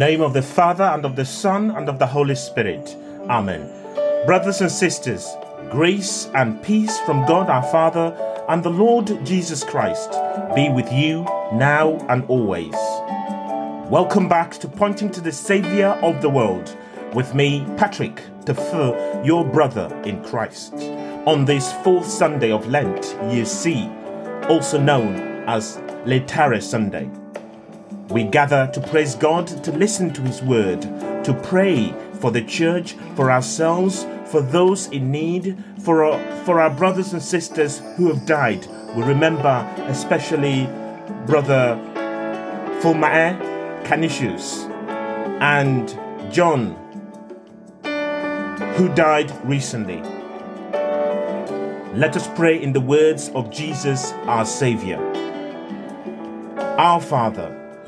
Name of the Father, and of the Son, and of the Holy Spirit. Amen. Brothers and sisters, grace and peace from God our Father and the Lord Jesus Christ be with you now and always. Welcome back to Pointing to the Saviour of the World with me, Patrick Tefu, your brother in Christ, on this fourth Sunday of Lent, Year C, also known as Laetare Sunday. We gather to praise God, to listen to His word, to pray for the church, for ourselves, for those in need, for our, for our brothers and sisters who have died. We remember especially Brother Fulmae Canisius and John, who died recently. Let us pray in the words of Jesus, our Saviour. Our Father,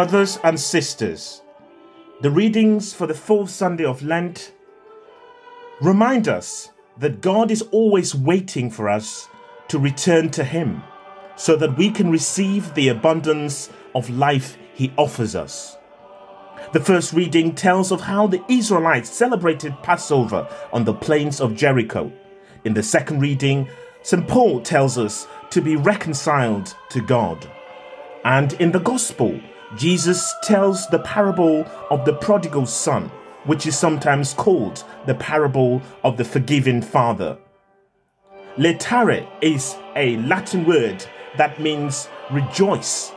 Brothers and sisters, the readings for the fourth Sunday of Lent remind us that God is always waiting for us to return to Him so that we can receive the abundance of life He offers us. The first reading tells of how the Israelites celebrated Passover on the plains of Jericho. In the second reading, St. Paul tells us to be reconciled to God. And in the Gospel, Jesus tells the parable of the prodigal son, which is sometimes called the parable of the forgiving father. Laetare is a Latin word that means rejoice.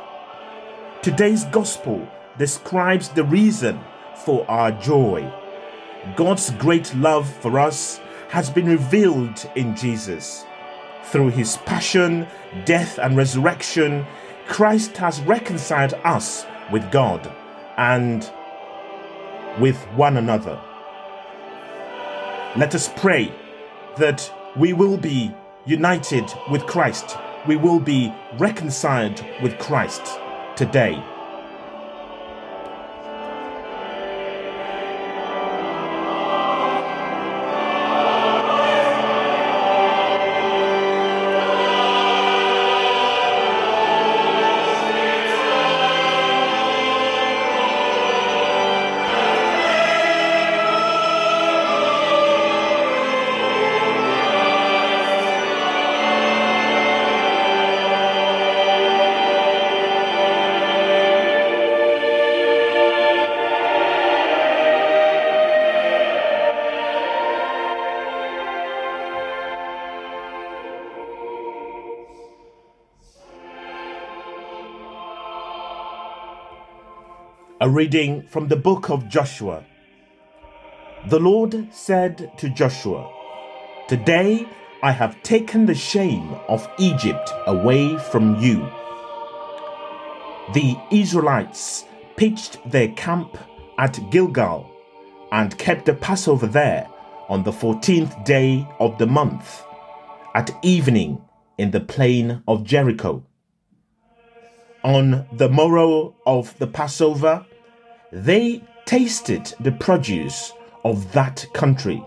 Today's gospel describes the reason for our joy. God's great love for us has been revealed in Jesus. Through his passion, death, and resurrection, Christ has reconciled us with God and with one another. Let us pray that we will be united with Christ, we will be reconciled with Christ today. A reading from the book of Joshua. The Lord said to Joshua, Today I have taken the shame of Egypt away from you. The Israelites pitched their camp at Gilgal and kept the Passover there on the 14th day of the month at evening in the plain of Jericho. On the morrow of the Passover, they tasted the produce of that country,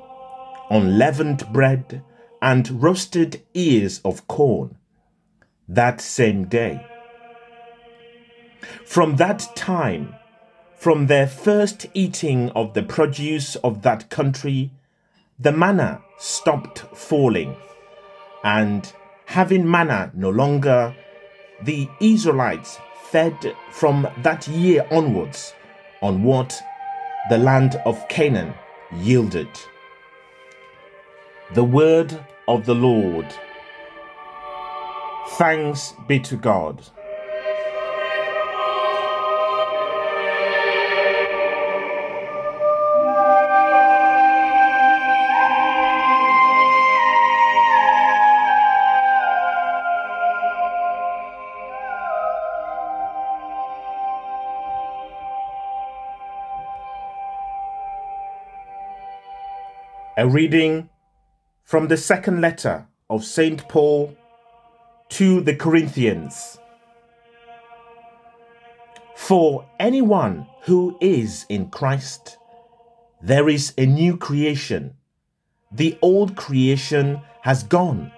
unleavened bread and roasted ears of corn, that same day. From that time, from their first eating of the produce of that country, the manna stopped falling, and having manna no longer, the Israelites fed from that year onwards on what the land of Canaan yielded. The word of the Lord. Thanks be to God. A reading from the second letter of St. Paul to the Corinthians. For anyone who is in Christ, there is a new creation. The old creation has gone,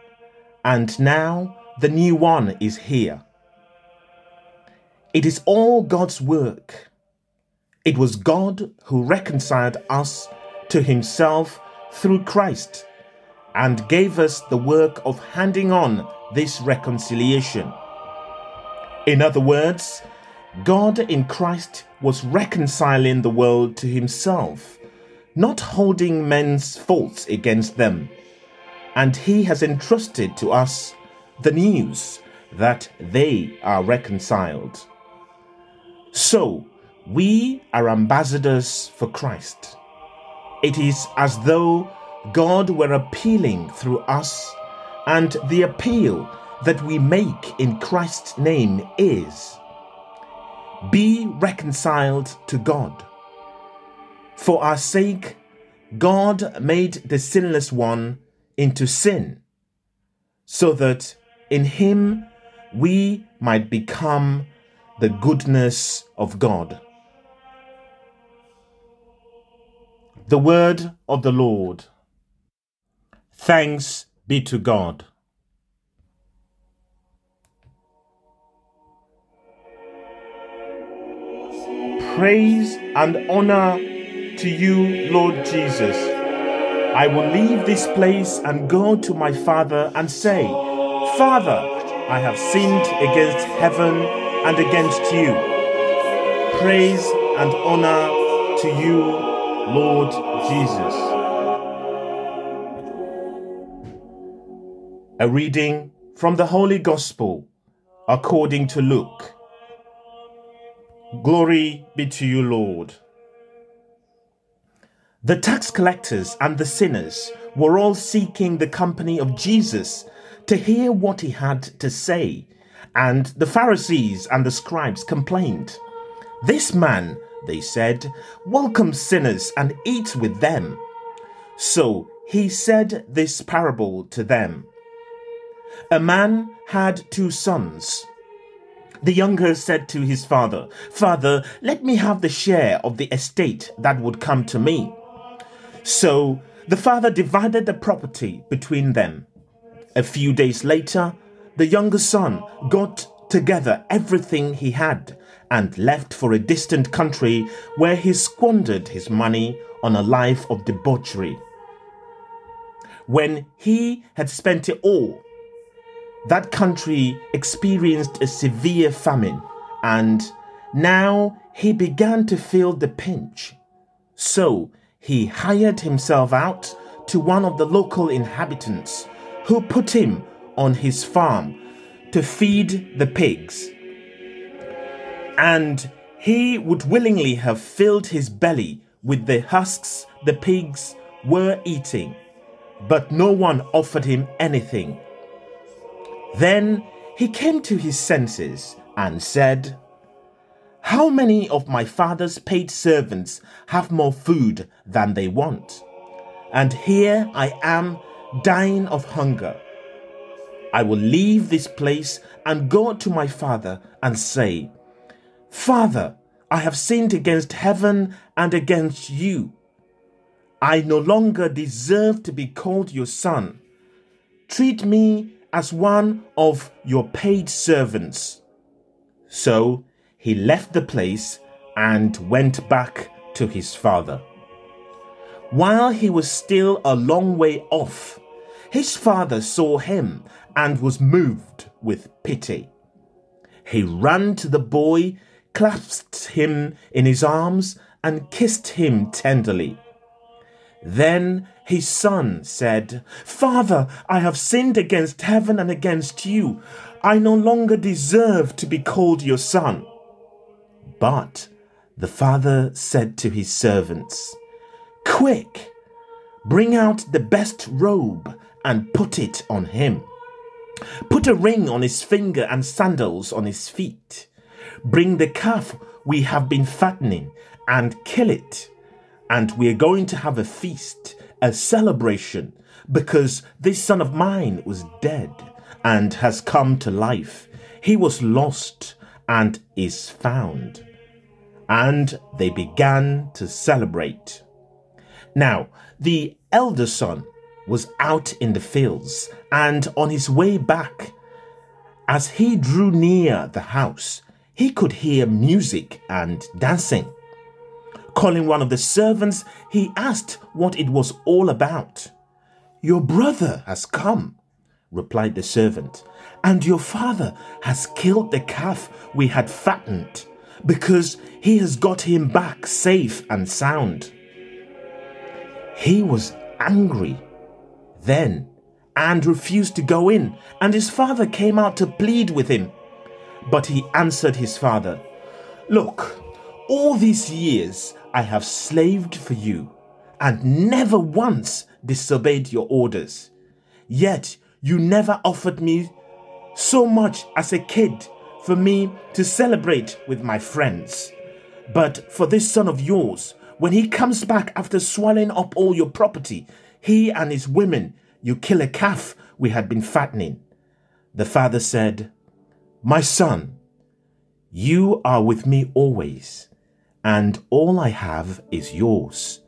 and now the new one is here. It is all God's work. It was God who reconciled us to himself through Christ and gave us the work of handing on this reconciliation. In other words, God in Christ was reconciling the world to himself, not holding men's faults against them. And he has entrusted to us the news that they are reconciled. So, we are ambassadors for Christ. It is as though God were appealing through us, and the appeal that we make in Christ's name is Be reconciled to God. For our sake, God made the sinless one into sin, so that in him we might become the goodness of God. The word of the Lord. Thanks be to God. Praise and honor to you, Lord Jesus. I will leave this place and go to my Father and say, Father, I have sinned against heaven and against you. Praise and honor to you, Lord Jesus. A reading from the Holy Gospel according to Luke. Glory be to you, Lord. The tax collectors and the sinners were all seeking the company of Jesus to hear what he had to say, and the Pharisees and the scribes complained. This man, they said, Welcome sinners and eat with them. So he said this parable to them. A man had two sons. The younger said to his father, Father, let me have the share of the estate that would come to me. So the father divided the property between them. A few days later, the younger son got together everything he had and left for a distant country where he squandered his money on a life of debauchery. When he had spent it all, that country experienced a severe famine, and now he began to feel the pinch. So he hired himself out to one of the local inhabitants, who put him on his farm to feed the pigs. And he would willingly have filled his belly with the husks the pigs were eating, but no one offered him anything. Then he came to his senses and said, How many of my father's paid servants have more food than they want? And here I am dying of hunger. I will leave this place and go to my father and say, Father, I have sinned against heaven and against you. I no longer deserve to be called your son. Treat me as one of your paid servants. So he left the place and went back to his father. While he was still a long way off, his father saw him and was moved with pity. He ran to the boy, clasped him in his arms, and kissed him tenderly. Then his son said, Father, I have sinned against heaven and against you. I no longer deserve to be called your son. But the father said to his servants, Quick, bring out the best robe and put it on him. Put a ring on his finger and sandals on his feet. Bring the calf we have been fattening and kill it and we're going to have a feast a celebration because this son of mine was dead and has come to life. He was lost and is found. And they began to celebrate. Now, the elder son was out in the fields, and on his way back, as he drew near the house, he could hear music and dancing. Calling one of the servants, he asked what it was all about. Your brother has come, replied the servant, and your father has killed the calf we had fattened, because he has got him back safe and sound. He was angry then and refused to go in, and his father came out to plead with him. But he answered his father, Look, all these years I have slaved for you, and never once disobeyed your orders. Yet you never offered me so much as a kid for me to celebrate with my friends. But for this son of yours, when he comes back after swallowing up all your property, he and his women, you kill a calf we had been fattening. The father said, My son, you are with me always, and all I have is yours.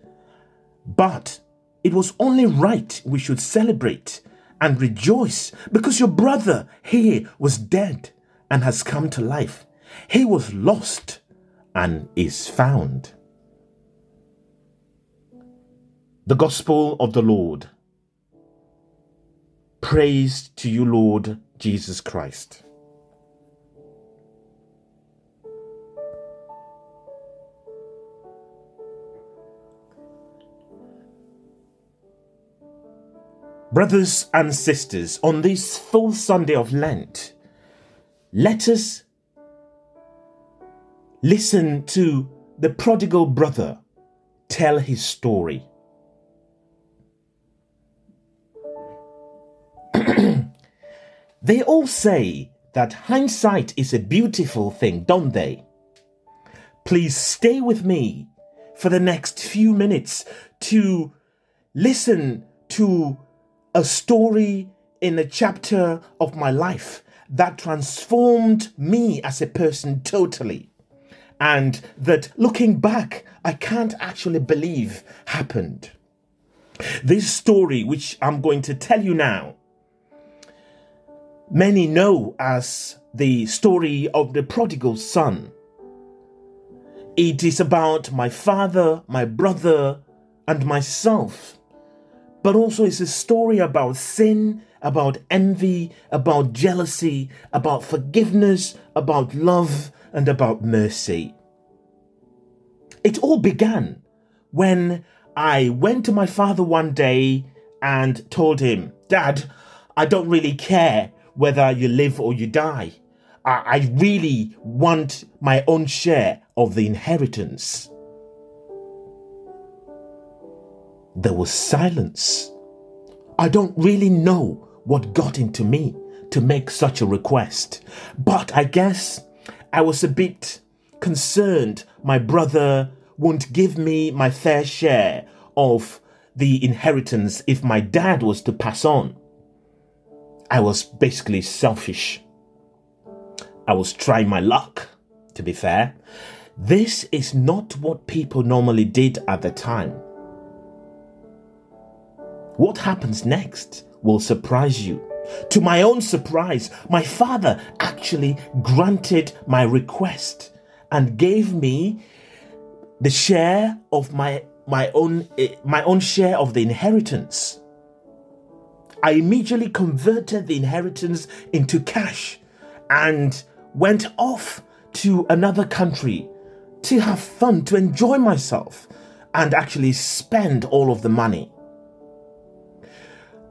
But it was only right we should celebrate and rejoice because your brother here was dead and has come to life. He was lost and is found. The Gospel of the Lord. Praise to you, Lord Jesus Christ. Brothers and sisters, on this full Sunday of Lent, let us listen to the prodigal brother tell his story. they all say that hindsight is a beautiful thing, don't they? Please stay with me for the next few minutes to listen to a story in a chapter of my life that transformed me as a person totally. And that looking back, I can't actually believe happened. This story, which I'm going to tell you now, many know as the story of the prodigal son. It is about my father, my brother, and myself but also it's a story about sin, about envy, about jealousy, about forgiveness, about love, and about mercy. It all began when I went to my father one day and told him, Dad, I don't really care whether you live or you die. I, really want my own share of the inheritance. There was silence. I don't really know what got into me to make such a request, but I guess I was a bit concerned my brother won't give me my fair share of the inheritance if my dad was to pass on. I was basically selfish. I was trying my luck, to be fair. This is not what people normally did at the time. What happens next will surprise you. To my own surprise, my father actually granted my request and gave me the share of my my own eh, my own share of the inheritance. I immediately converted the inheritance into cash and went off to another country to have fun, to enjoy myself, and actually spend all of the money.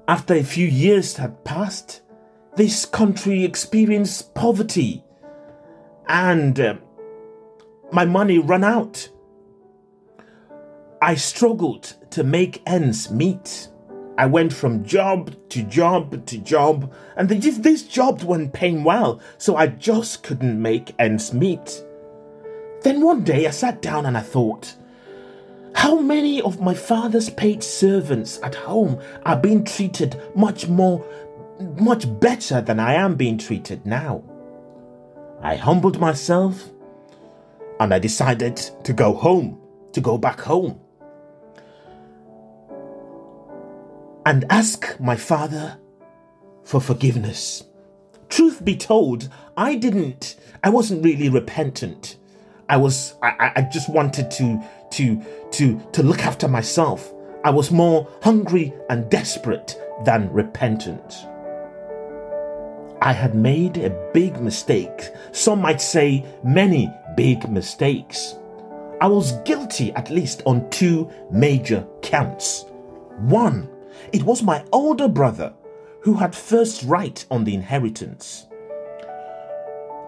After a few years had passed, this country experienced poverty and uh, my money ran out. I struggled to make ends meet. I went from job to job to job, and these, these jobs weren't paying well, so I just couldn't make ends meet. Then one day I sat down and I thought, How many of my father's paid servants at home are being treated much more, much better than I am being treated now? I humbled myself and I decided to go home, to go back home. And ask my father for forgiveness. Truth be told, I didn't, I wasn't really repentant. I was, I, I just wanted to, to, to, to look after myself. I was more hungry and desperate than repentant. I had made a big mistake. Some might say many big mistakes. I was guilty at least on two major counts. One, it was my older brother who had first right on the inheritance.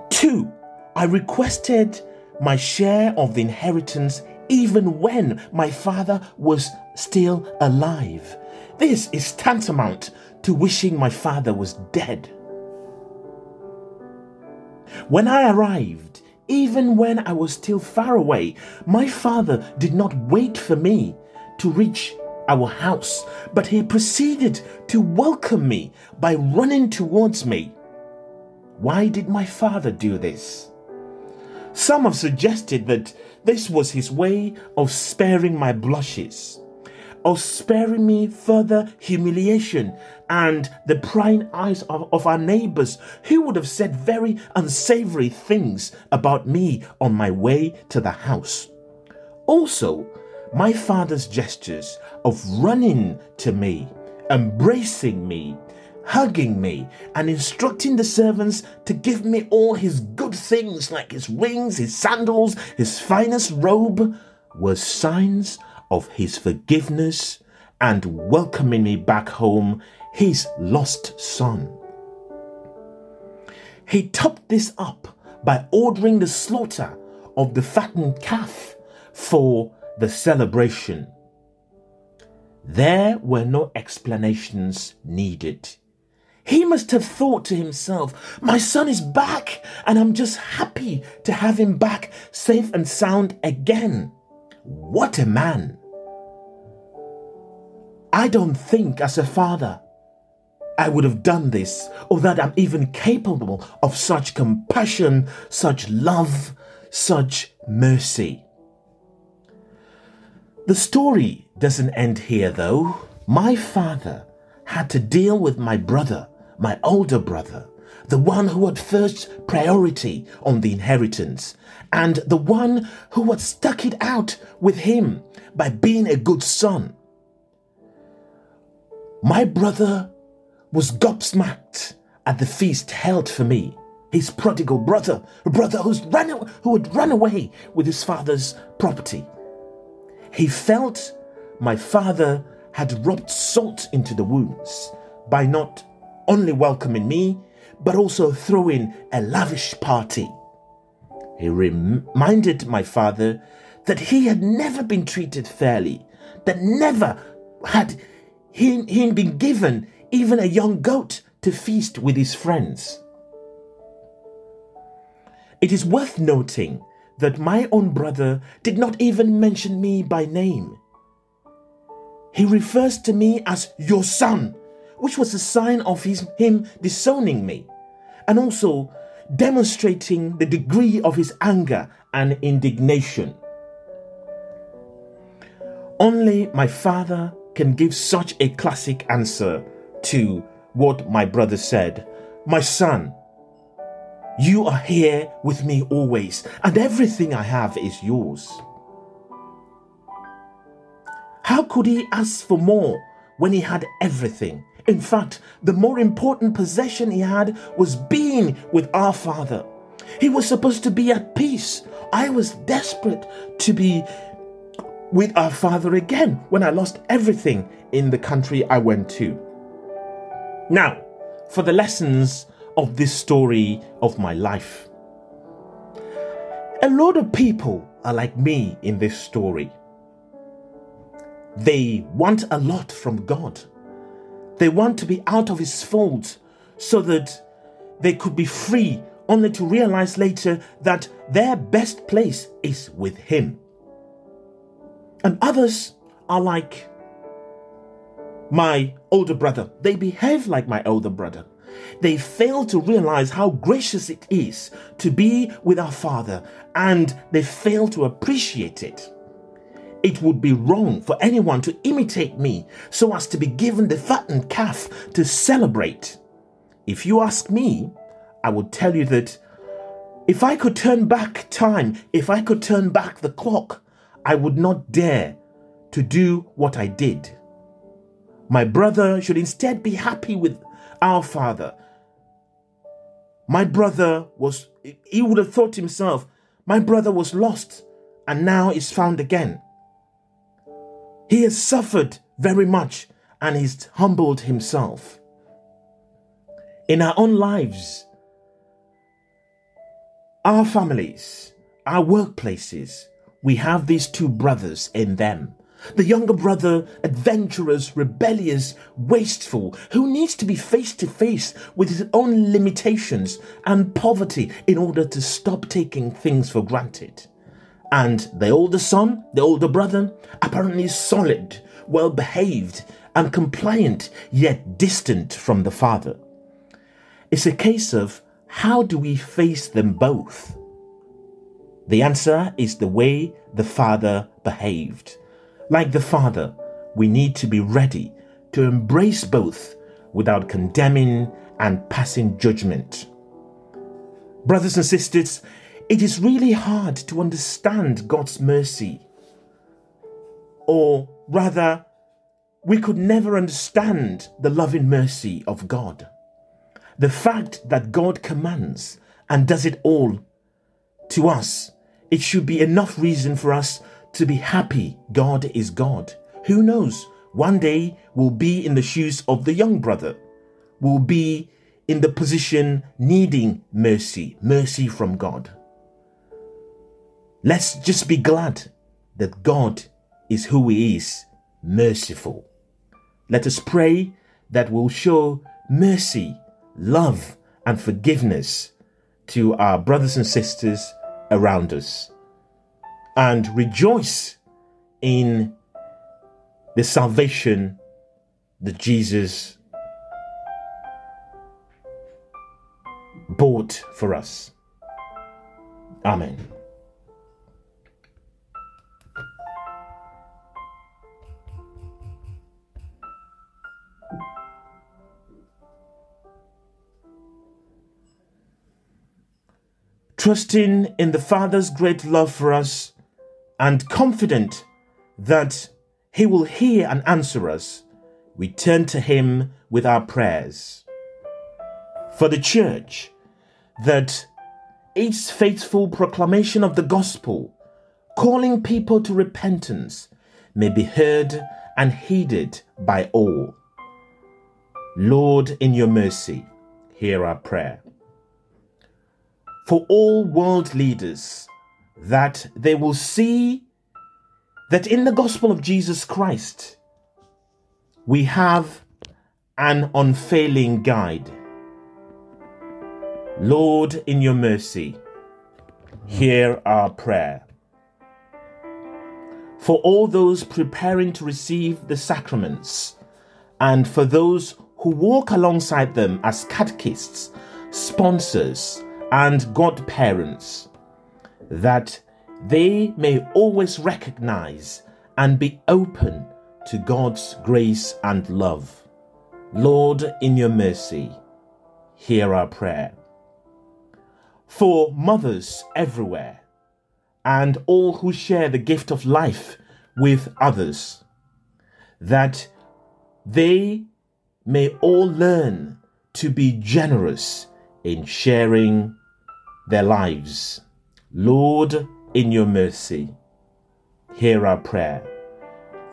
Two, I requested my share of the inheritance even when my father was still alive. This is tantamount to wishing my father was dead. When I arrived, even when I was still far away, my father did not wait for me to reach our house, but he proceeded to welcome me by running towards me. Why did my father do this? Some have suggested that this was his way of sparing my blushes, of sparing me further humiliation and the prying eyes of, of our neighbors who would have said very unsavory things about me on my way to the house. Also, my father's gestures of running to me, embracing me, hugging me, and instructing the servants to give me all his good things like his rings, his sandals, his finest robe, were signs of his forgiveness and welcoming me back home, his lost son. He topped this up by ordering the slaughter of the fattened calf for the celebration. There were no explanations needed. He must have thought to himself, My son is back, and I'm just happy to have him back safe and sound again. What a man! I don't think, as a father, I would have done this, or that I'm even capable of such compassion, such love, such mercy. The story doesn't end here though. My father had to deal with my brother, my older brother, the one who had first priority on the inheritance, and the one who had stuck it out with him by being a good son. My brother was gobsmacked at the feast held for me. His prodigal brother, a brother who's run, who had run away with his father's property. He felt my father had rubbed salt into the wounds by not only welcoming me, but also throwing a lavish party. He reminded my father that he had never been treated fairly, that never had he, been given even a young goat to feast with his friends. It is worth noting that my own brother did not even mention me by name. He refers to me as your son, which was a sign of his, him disowning me, and also demonstrating the degree of his anger and indignation. Only my father can give such a classic answer to what my brother said My son, you are here with me always, and everything I have is yours. How could he ask for more when he had everything? In fact, the more important possession he had was being with our Father. He was supposed to be at peace. I was desperate to be with our Father again when I lost everything in the country I went to. Now, for the lessons of this story of my life. A lot of people are like me in this story. They want a lot from God. They want to be out of His fold so that they could be free, only to realize later that their best place is with Him. And others are like my older brother. They behave like my older brother. They fail to realize how gracious it is to be with our Father, and they fail to appreciate it. It would be wrong for anyone to imitate me so as to be given the fattened calf to celebrate. If you ask me, I would tell you that if I could turn back time, if I could turn back the clock, I would not dare to do what I did. My brother should instead be happy with our father. My brother was, he would have thought to himself, my brother was lost and now is found again. He has suffered very much and he's humbled himself. In our own lives, our families, our workplaces, we have these two brothers in them. The younger brother, adventurous, rebellious, wasteful, who needs to be face to face with his own limitations and poverty in order to stop taking things for granted. And the older son, the older brother, apparently solid, well behaved, and compliant, yet distant from the father. It's a case of how do we face them both? The answer is the way the father behaved. Like the father, we need to be ready to embrace both without condemning and passing judgment. Brothers and sisters, it is really hard to understand God's mercy. Or rather, we could never understand the loving mercy of God. The fact that God commands and does it all to us, it should be enough reason for us to be happy God is God. Who knows? One day we'll be in the shoes of the young brother. We'll be in the position needing mercy, mercy from God. Let's just be glad that God is who He is, merciful. Let us pray that we'll show mercy, love, and forgiveness to our brothers and sisters around us and rejoice in the salvation that Jesus bought for us. Amen. Trusting in the Father's great love for us and confident that He will hear and answer us, we turn to Him with our prayers. For the church, that its faithful proclamation of the gospel, calling people to repentance, may be heard and heeded by all. Lord, in your mercy, hear our prayer for all world leaders that they will see that in the gospel of Jesus Christ, we have an unfailing guide. Lord, in your mercy, hear our prayer. For all those preparing to receive the sacraments, and for those who walk alongside them as catechists, sponsors, and godparents, that they may always recognize and be open to God's grace and love. Lord, in your mercy, hear our prayer. For mothers everywhere and all who share the gift of life with others, that they may all learn to be generous in sharing their lives. Lord, in your mercy, hear our prayer.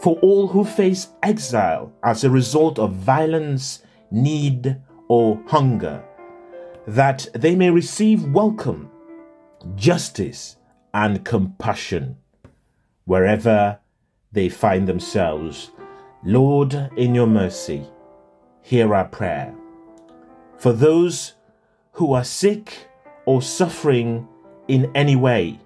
For all who face exile as a result of violence, need, or hunger, that they may receive welcome, justice, and compassion wherever they find themselves. Lord, in your mercy, hear our prayer. For those who are sick or suffering in any way,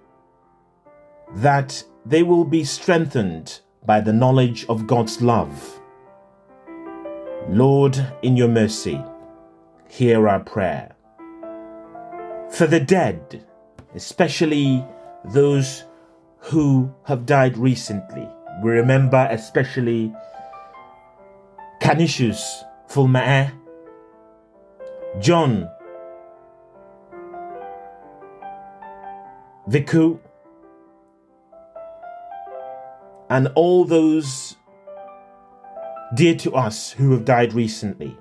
that they will be strengthened by the knowledge of God's love. Lord, in your mercy, hear our prayer. For the dead, especially those who have died recently, we remember especially Canisius Fulma'e, John Viku, and all those dear to us who have died recently.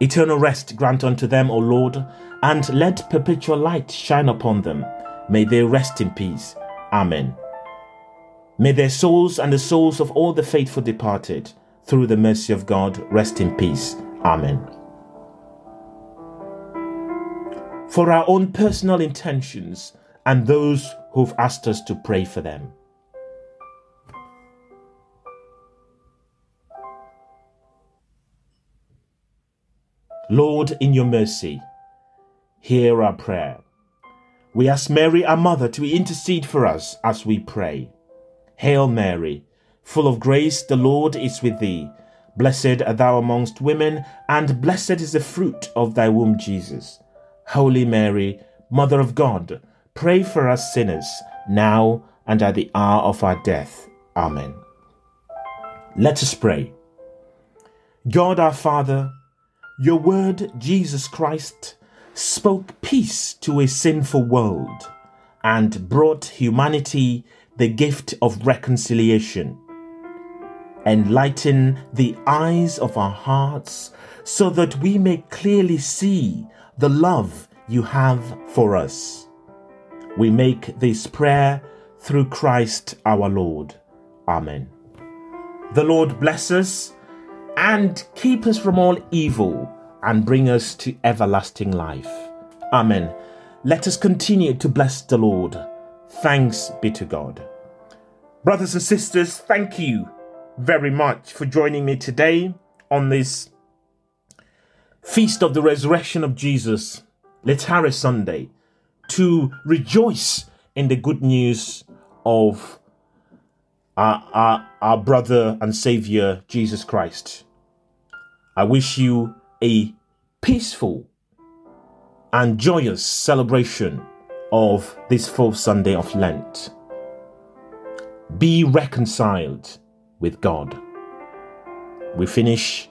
Eternal rest grant unto them, O Lord, and let perpetual light shine upon them. May they rest in peace. Amen. May their souls and the souls of all the faithful departed, through the mercy of God, rest in peace. Amen. For our own personal intentions and those who've asked us to pray for them. Lord, in your mercy, hear our prayer. We ask Mary, our mother, to intercede for us as we pray. Hail Mary, full of grace, the Lord is with thee. Blessed art thou amongst women, and blessed is the fruit of thy womb, Jesus. Holy Mary, Mother of God, pray for us sinners, now and at the hour of our death. Amen. Let us pray. God our Father, your word, Jesus Christ, spoke peace to a sinful world and brought humanity the gift of reconciliation. Enlighten the eyes of our hearts so that we may clearly see the love you have for us. We make this prayer through Christ our Lord. Amen. The Lord bless us and keep us from all evil and bring us to everlasting life. Amen. Let us continue to bless the Lord. Thanks be to God. Brothers and sisters, thank you very much for joining me today on this feast of the resurrection of Jesus, Laetare Sunday, to rejoice in the good news of our, our, our brother and Savior, Jesus Christ. I wish you a peaceful and joyous celebration of this fourth Sunday of Lent. Be reconciled with God. We finish